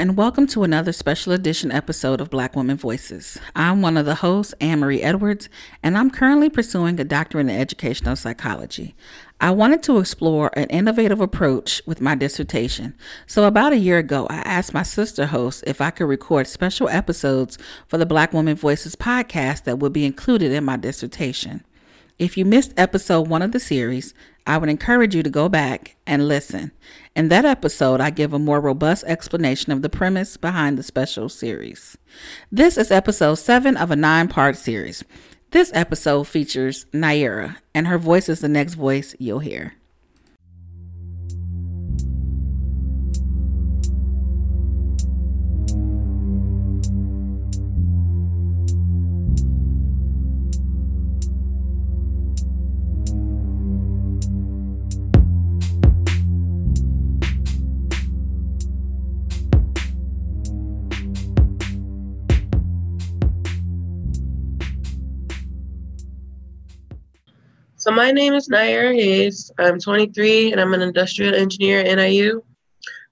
And welcome to another special edition episode of Black Women Voices. I'm one of the hosts, Anne Marie Edwards, and I'm currently pursuing a doctorate in educational psychology. I wanted to explore an innovative approach with my dissertation. So, about a year ago, I asked my sister host if I could record special episodes for the Black Women Voices podcast that would be included in my dissertation. If you missed episode one of the series, I would encourage you to go back and listen. In that episode, I give a more robust explanation of the premise behind the special series. This is episode seven of a nine part series. This episode features Nyera, and her voice is the next voice you'll hear. My name is Nyera Hayes. I'm 23 and I'm an industrial engineer at NIU.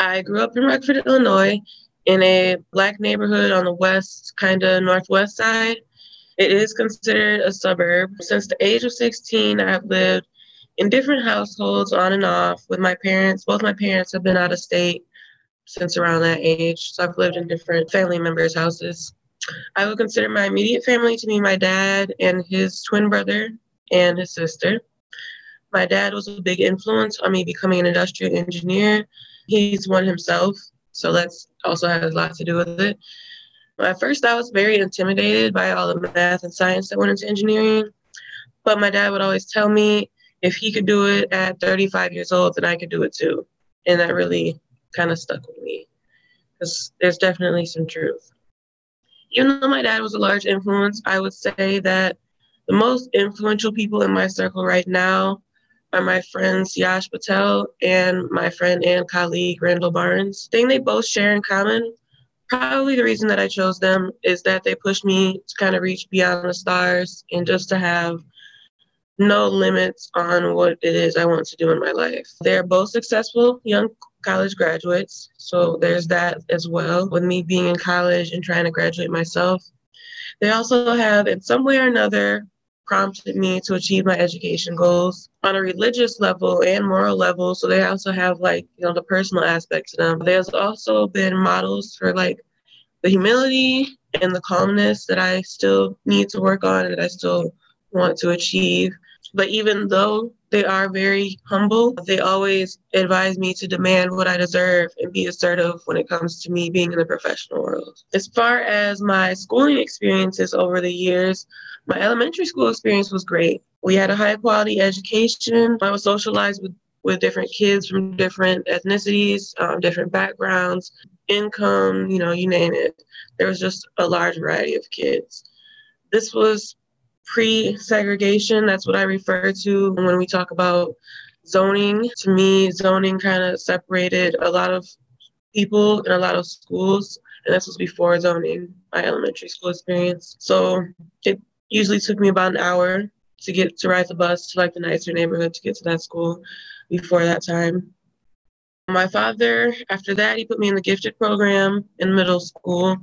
I grew up in Rockford, Illinois, in a black neighborhood on the west, kind of northwest side. It is considered a suburb. Since the age of 16, I've lived in different households on and off with my parents. Both my parents have been out of state since around that age. So I've lived in different family members' houses. I would consider my immediate family to be my dad and his twin brother, and his sister. My dad was a big influence on me becoming an industrial engineer. He's one himself, so that's also has a lot to do with it. At first, I was very intimidated by all the math and science that went into engineering, but my dad would always tell me if he could do it at 35 years old, then I could do it too. And that really kind of stuck with me because there's definitely some truth. Even though my dad was a large influence, I would say that the most influential people in my circle right now are my friends Yash Patel and my friend and colleague Randall Barnes. The thing they both share in common, probably the reason that I chose them is that they pushed me to kind of reach beyond the stars and just to have no limits on what it is I want to do in my life. They're both successful young college graduates, so there's that as well. With me being in college and trying to graduate myself, they also have, in some way or another, prompted me to achieve my education goals on a religious level and moral level. So they also have like, you know, the personal aspect to them. There's also been models for like the humility and the calmness that I still need to work on and that I still want to achieve. But even though they are very humble, they always advise me to demand what I deserve and be assertive when it comes to me being in the professional world. As far as my schooling experiences over the years, my elementary school experience was great. We had a high quality education. I was socialized with, with different kids from different ethnicities, um, different backgrounds, income, you know, you name it. There was just a large variety of kids. This was pre segregation. That's what I refer to when we talk about zoning. To me, zoning kind of separated a lot of people in a lot of schools, and this was before zoning, my elementary school experience. So it usually took me about an hour to get to ride the bus to like the nicer neighborhood to get to that school before that time. My father, after that, he put me in the gifted program in middle school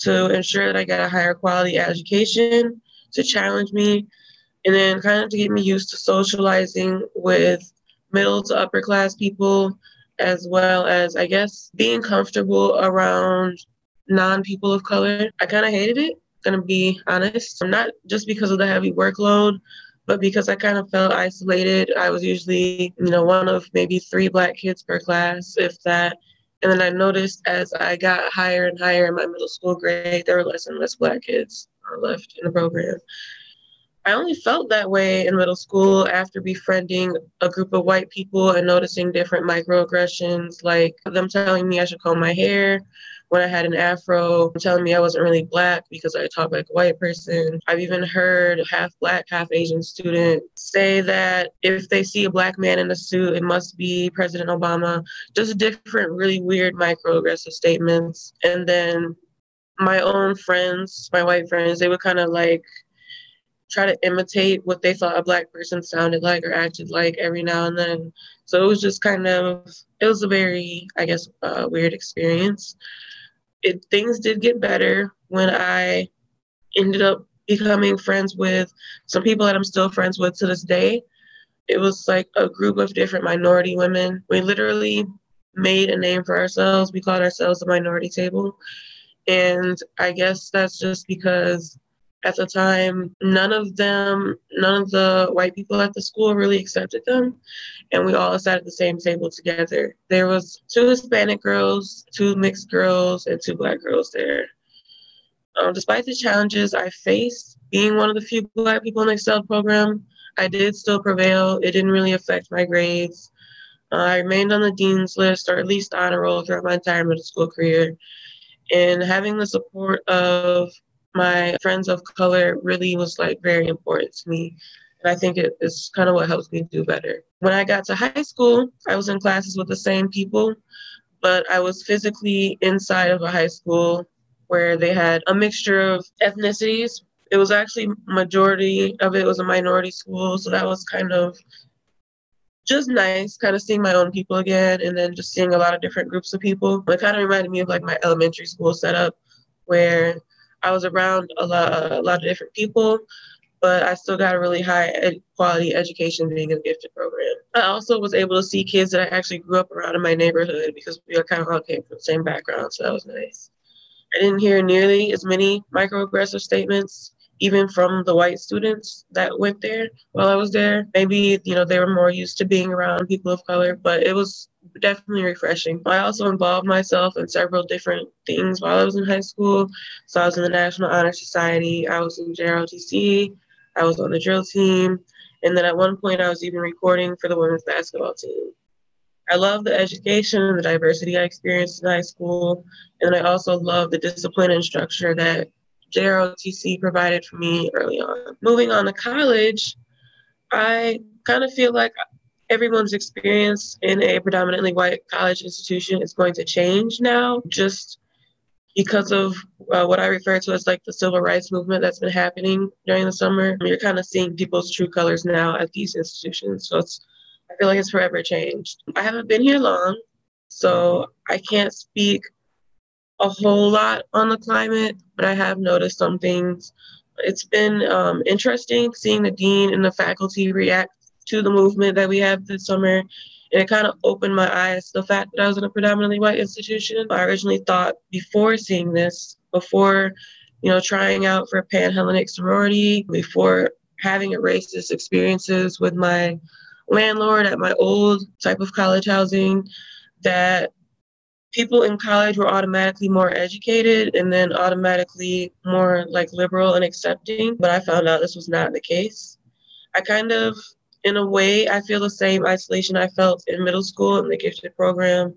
to ensure that I got a higher quality education, to challenge me, and then kind of to get me used to socializing with middle to upper class people, as well as, I guess, being comfortable around non people of color. I kind of hated it gonna be honest. Not just because of the heavy workload, but because I kind of felt isolated. I was usually, you know, one of maybe three black kids per class, if that. And then I noticed as I got higher and higher in my middle school grade, there were less and less black kids left in the program. I only felt that way in middle school after befriending a group of white people and noticing different microaggressions, like them telling me I should comb my hair when I had an afro, telling me I wasn't really black because I talk like a white person. I've even heard half black, half Asian student say that if they see a black man in a suit, it must be President Obama. Just different, really weird microaggressive statements. And then my own friends, my white friends, they would kind of like try to imitate what they thought a black person sounded like or acted like every now and then. So it was just kind of, it was a very, I guess, uh, weird experience. It things did get better when I ended up becoming friends with some people that I'm still friends with to this day. It was like a group of different minority women. We literally made a name for ourselves. We called ourselves the minority table. And I guess that's just because at the time, none of them, none of the white people at the school really accepted them. And we all sat at the same table together. There was two Hispanic girls, two mixed girls, and two black girls there. Um, despite the challenges I faced, being one of the few black people in the Excel program, I did still prevail. It didn't really affect my grades. Uh, I remained on the dean's list, or at least honor roll, throughout my entire middle school career. And having the support of my friends of color really was like very important to me. And I think it is kind of what helps me do better. When I got to high school, I was in classes with the same people, but I was physically inside of a high school where they had a mixture of ethnicities. It was actually majority of it was a minority school, so that was kind of just nice, kind of seeing my own people again, and then just seeing a lot of different groups of people. It kind of reminded me of like my elementary school setup, where I was around a lot, a lot of different people, but I still got a really high ed- quality education being in a gifted program. I also was able to see kids that I actually grew up around in my neighborhood because we all kind of all came from the same background, so that was nice. I didn't hear nearly as many microaggressive statements even from the white students that went there while I was there. Maybe, you know, they were more used to being around people of color, but it was definitely refreshing. I also involved myself in several different things while I was in high school. So I was in the National Honor Society, I was in JROTC, I was on the drill team, and then at one point I was even recording for the women's basketball team. I love the education and the diversity I experienced in high school, and I also love the discipline and structure that JROTC provided for me early on. Moving on to college, I kind of feel like everyone's experience in a predominantly white college institution is going to change now, just because of uh, what I refer to as like the civil rights movement that's been happening during the summer. You're kind of seeing people's true colors now at these institutions. So it's, I feel like it's forever changed. I haven't been here long, so I can't speak a whole lot on the climate, but I have noticed some things. It's been um, interesting seeing the dean and the faculty react to the movement that we have this summer. And it kind of opened my eyes to the fact that I was in a predominantly white institution. I originally thought before seeing this, before, you know, trying out for a Panhellenic sorority, before having racist experiences with my landlord at my old type of college housing, that people in college were automatically more educated and then automatically more like liberal and accepting. But I found out this was not the case. I kind of, in a way, I feel the same isolation I felt in middle school in the gifted program,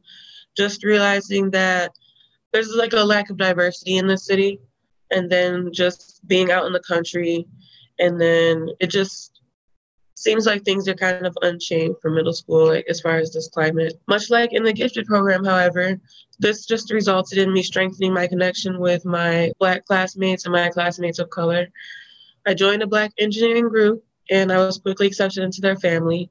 just realizing that there's like a lack of diversity in the city. And then just being out in the country, and then it just seems like things are kind of unchanged for middle school like, as far as this climate. Much like in the gifted program, however, this just resulted in me strengthening my connection with my Black classmates and my classmates of color. I joined a Black engineering group and I was quickly accepted into their family.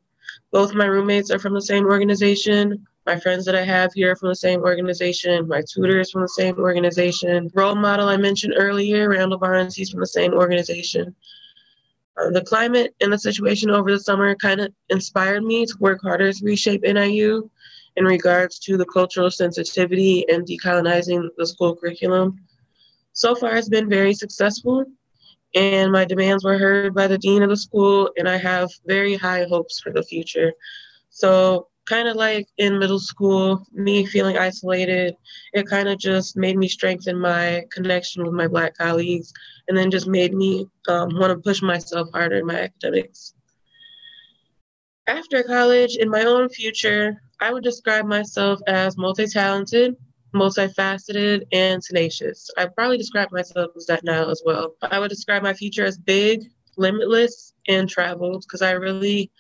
Both my roommates are from the same organization. My friends that I have here are from the same organization. My tutor is from the same organization. Role model I mentioned earlier, Randall Barnes, he's from the same organization. The climate and the situation over the summer kind of inspired me to work harder to reshape NIU in regards to the cultural sensitivity and decolonizing the school curriculum. So far, it's been very successful, and my demands were heard by the dean of the school, and I have very high hopes for the future. So, kind of like in middle school, me feeling isolated, it kind of just made me strengthen my connection with my Black colleagues and then just made me um, want to push myself harder in my academics. After college, in my own future, I would describe myself as multi talented, multifaceted, and tenacious. I probably describe myself as that now as well. I would describe my future as big, limitless, and traveled because I really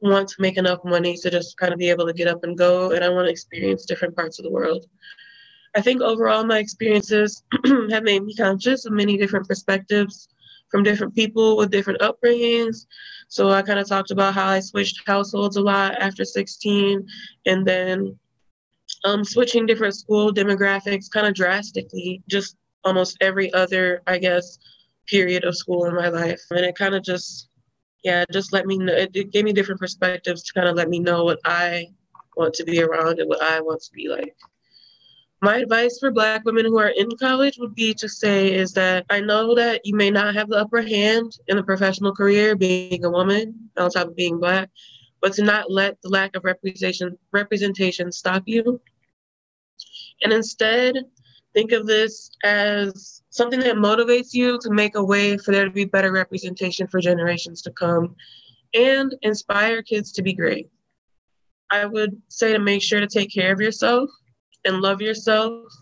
want to make enough money to just kind of be able to get up and go, and I want to experience different parts of the world. I think overall my experiences have made me conscious of many different perspectives from different people with different upbringings. So I kind of talked about how I switched households a lot after 16 and then um, switching different school demographics kind of drastically, just almost every other, I guess, period of school in my life. And it kind of just, yeah, just let me know, it, it gave me different perspectives to kind of let me know what I want to be around and what I want to be like. My advice for Black women who are in college would be to say is that I know that you may not have the upper hand in a professional career being a woman on top of being Black, but to not let the lack of representation representation stop you. And instead, think of this as something that motivates you to make a way for there to be better representation for generations to come and inspire kids to be great. I would say to make sure to take care of yourself and love yourself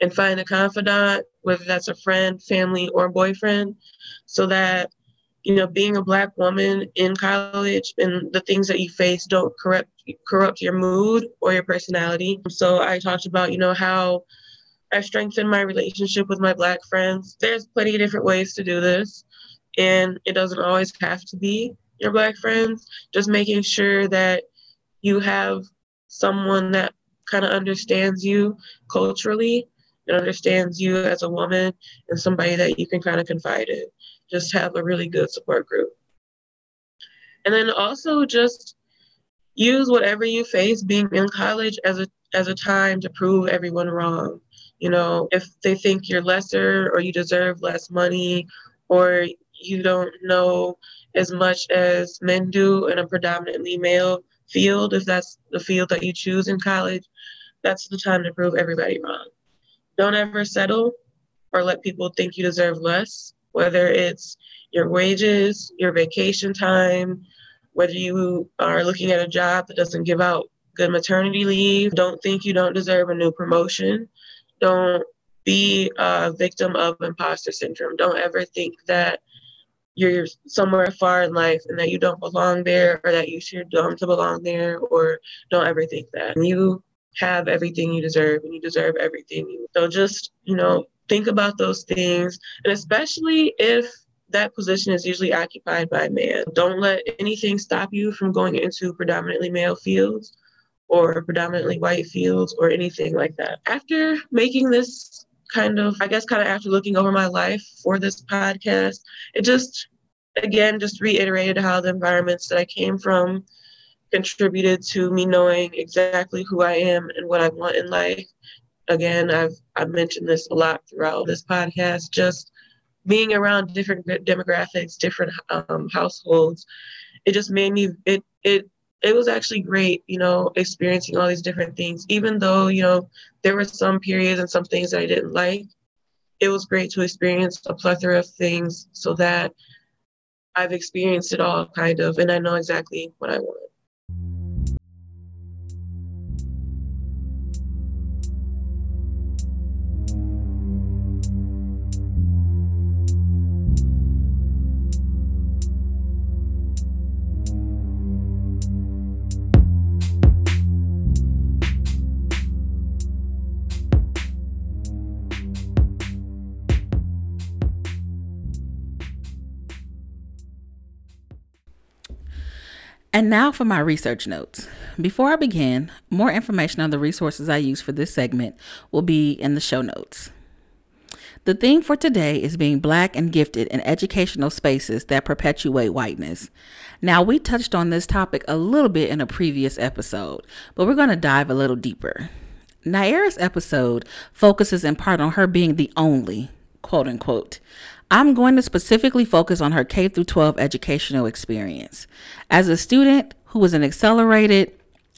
and find a confidant, whether that's a friend, family, or boyfriend, so that you know being a black woman in college and the things that you face don't corrupt corrupt your mood or your personality. So I talked about you know how I strengthened my relationship with my black friends. There's plenty of different ways to do this, and it doesn't always have to be your black friends. Just making sure that you have someone that kind of understands you culturally and understands you as a woman and somebody that you can kind of confide in. Just have a really good support group. And then also just use whatever you face being in college as a as a time to prove everyone wrong. You know, if they think you're lesser or you deserve less money or you don't know as much as men do in a predominantly male field, if that's the field that you choose in college, that's the time to prove everybody wrong. Don't ever settle or let people think you deserve less, whether it's your wages, your vacation time, whether you are looking at a job that doesn't give out good maternity leave. Don't think you don't deserve a new promotion. Don't be a victim of imposter syndrome. Don't ever think that you're somewhere far in life and that you don't belong there or that you should dumb to belong there or don't ever think that. You have everything you deserve and you deserve everything. So just, you know, think about those things. And especially if that position is usually occupied by a man. Don't let anything stop you from going into predominantly male fields or predominantly white fields or anything like that. After making this kind of, I guess, kind of after looking over my life for this podcast, it just, again, just reiterated how the environments that I came from contributed to me knowing exactly who I am and what I want in life. Again, I've I've mentioned this a lot throughout this podcast. Just being around different demographics, different um, households, it just made me it it it was actually great, you know, experiencing all these different things. Even though you know there were some periods and some things that I didn't like, it was great to experience a plethora of things so that I've experienced it all kind of, and I know exactly what I want. And now for my research notes. Before I begin, more information on the resources I use for this segment will be in the show notes. The theme for today is being black and gifted in educational spaces that perpetuate whiteness. Now, we touched on this topic a little bit in a previous episode, but we're going to dive a little deeper. Nyera's episode focuses in part on her being the only, quote unquote, I'm going to specifically focus on her K through 12 educational experience. As a student who was in an accelerated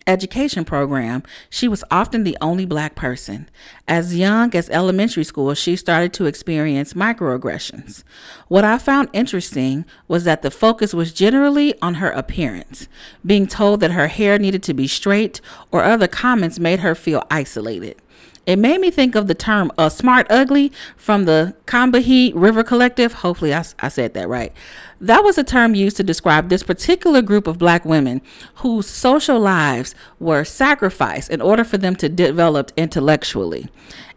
education program, she was often the only black person. As young as elementary school, she started to experience microaggressions. What I found interesting was that the focus was generally on her appearance. Being told that her hair needed to be straight or other comments made her feel isolated. It made me think of the term uh, smart ugly from the Combahee River Collective. Hopefully, I, I said that right. That was a term used to describe this particular group of black women whose social lives were sacrificed in order for them to develop intellectually.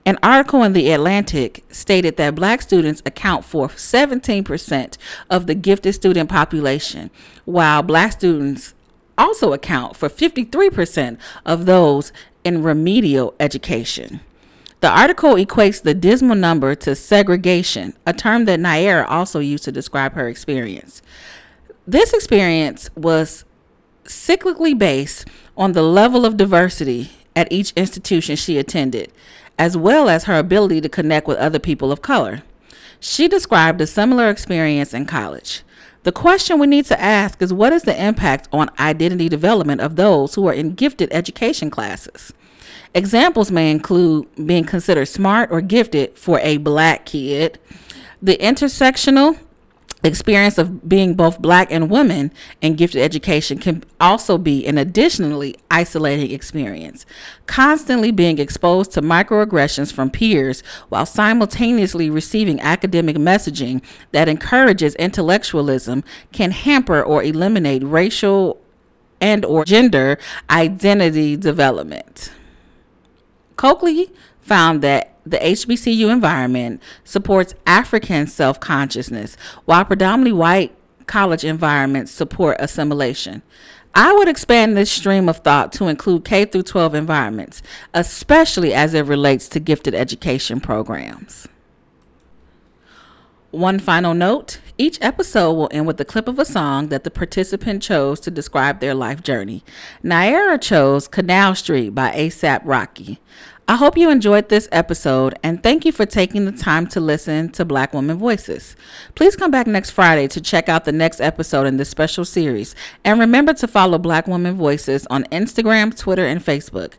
An article in The Atlantic stated that black students account for 17% of the gifted student population, while black students also account for 53% of those in remedial education. The article equates the dismal number to segregation, a term that Nyera also used to describe her experience. This experience was cyclically based on the level of diversity at each institution she attended, as well as her ability to connect with other people of color. She described a similar experience in college. The question we need to ask is what is the impact on identity development of those who are in gifted education classes? Examples may include being considered smart or gifted for a black kid, the intersectional experience of being both black and women in gifted education can also be an additionally isolating experience. Constantly being exposed to microaggressions from peers while simultaneously receiving academic messaging that encourages intellectualism can hamper or eliminate racial and or gender identity development. Cokley found that the HBCU environment supports African self consciousness, while predominantly white college environments support assimilation. I would expand this stream of thought to include K through 12 environments, especially as it relates to gifted education programs. One final note each episode will end with a clip of a song that the participant chose to describe their life journey. Nyera chose Canal Street by ASAP Rocky. I hope you enjoyed this episode and thank you for taking the time to listen to Black Woman Voices. Please come back next Friday to check out the next episode in this special series. And remember to follow Black Woman Voices on Instagram, Twitter, and Facebook.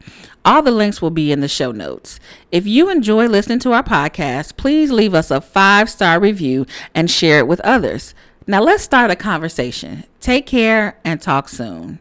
All the links will be in the show notes. If you enjoy listening to our podcast, please leave us a five star review and share it with others. Now let's start a conversation. Take care and talk soon.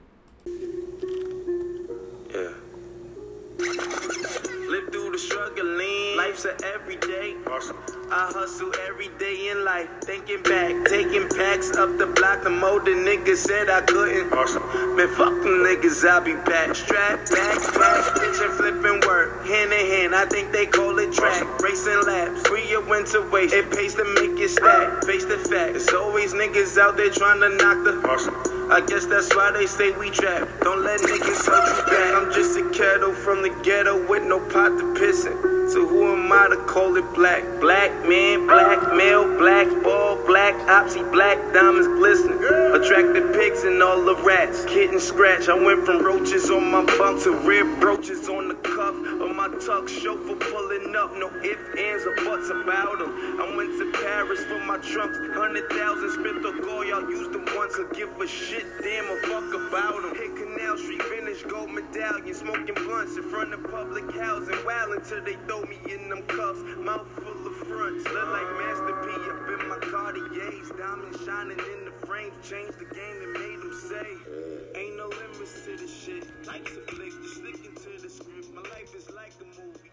I hustle every day in life, thinking back, taking packs up the block. The older niggas said I couldn't. Awesome. Man, fuck them niggas, I'll be back. Strap back, back, bitch and flipping work. Hand in hand, I think they call it track. Racing laps, free your winter waste. It pays to make it stack. Face the fact, there's always niggas out there trying to knock the. Awesome. I guess that's why they say we trap. Don't let niggas hold you back. I'm just a kettle from the ghetto with no pot to piss in. So who am I to call it black? Black man, black male, black ball, black opsy, black diamonds glistening. Attracted pigs and all the rats. Kitten scratch. I went from roaches on my bunk to rib brooches on the cuff of my tuck. Chauffeur pulling up, no ifs, ands, or buts about them. I went to Paris for my trunks. Hundred thousand spent the goal, y'all used them once. I give a shit, damn, a fuck about them. Canal Street, vintage gold medallion. Smoking blunts in front of public housing. Wow until they throw me in them cuffs. Mouth full of fronts. Look like Master P up in my Cartiers. Diamonds shining in the frames. Changed the game that made them say. Ain't no limits to this shit. Life's a flick, just sticking to the script. My life is like a movie.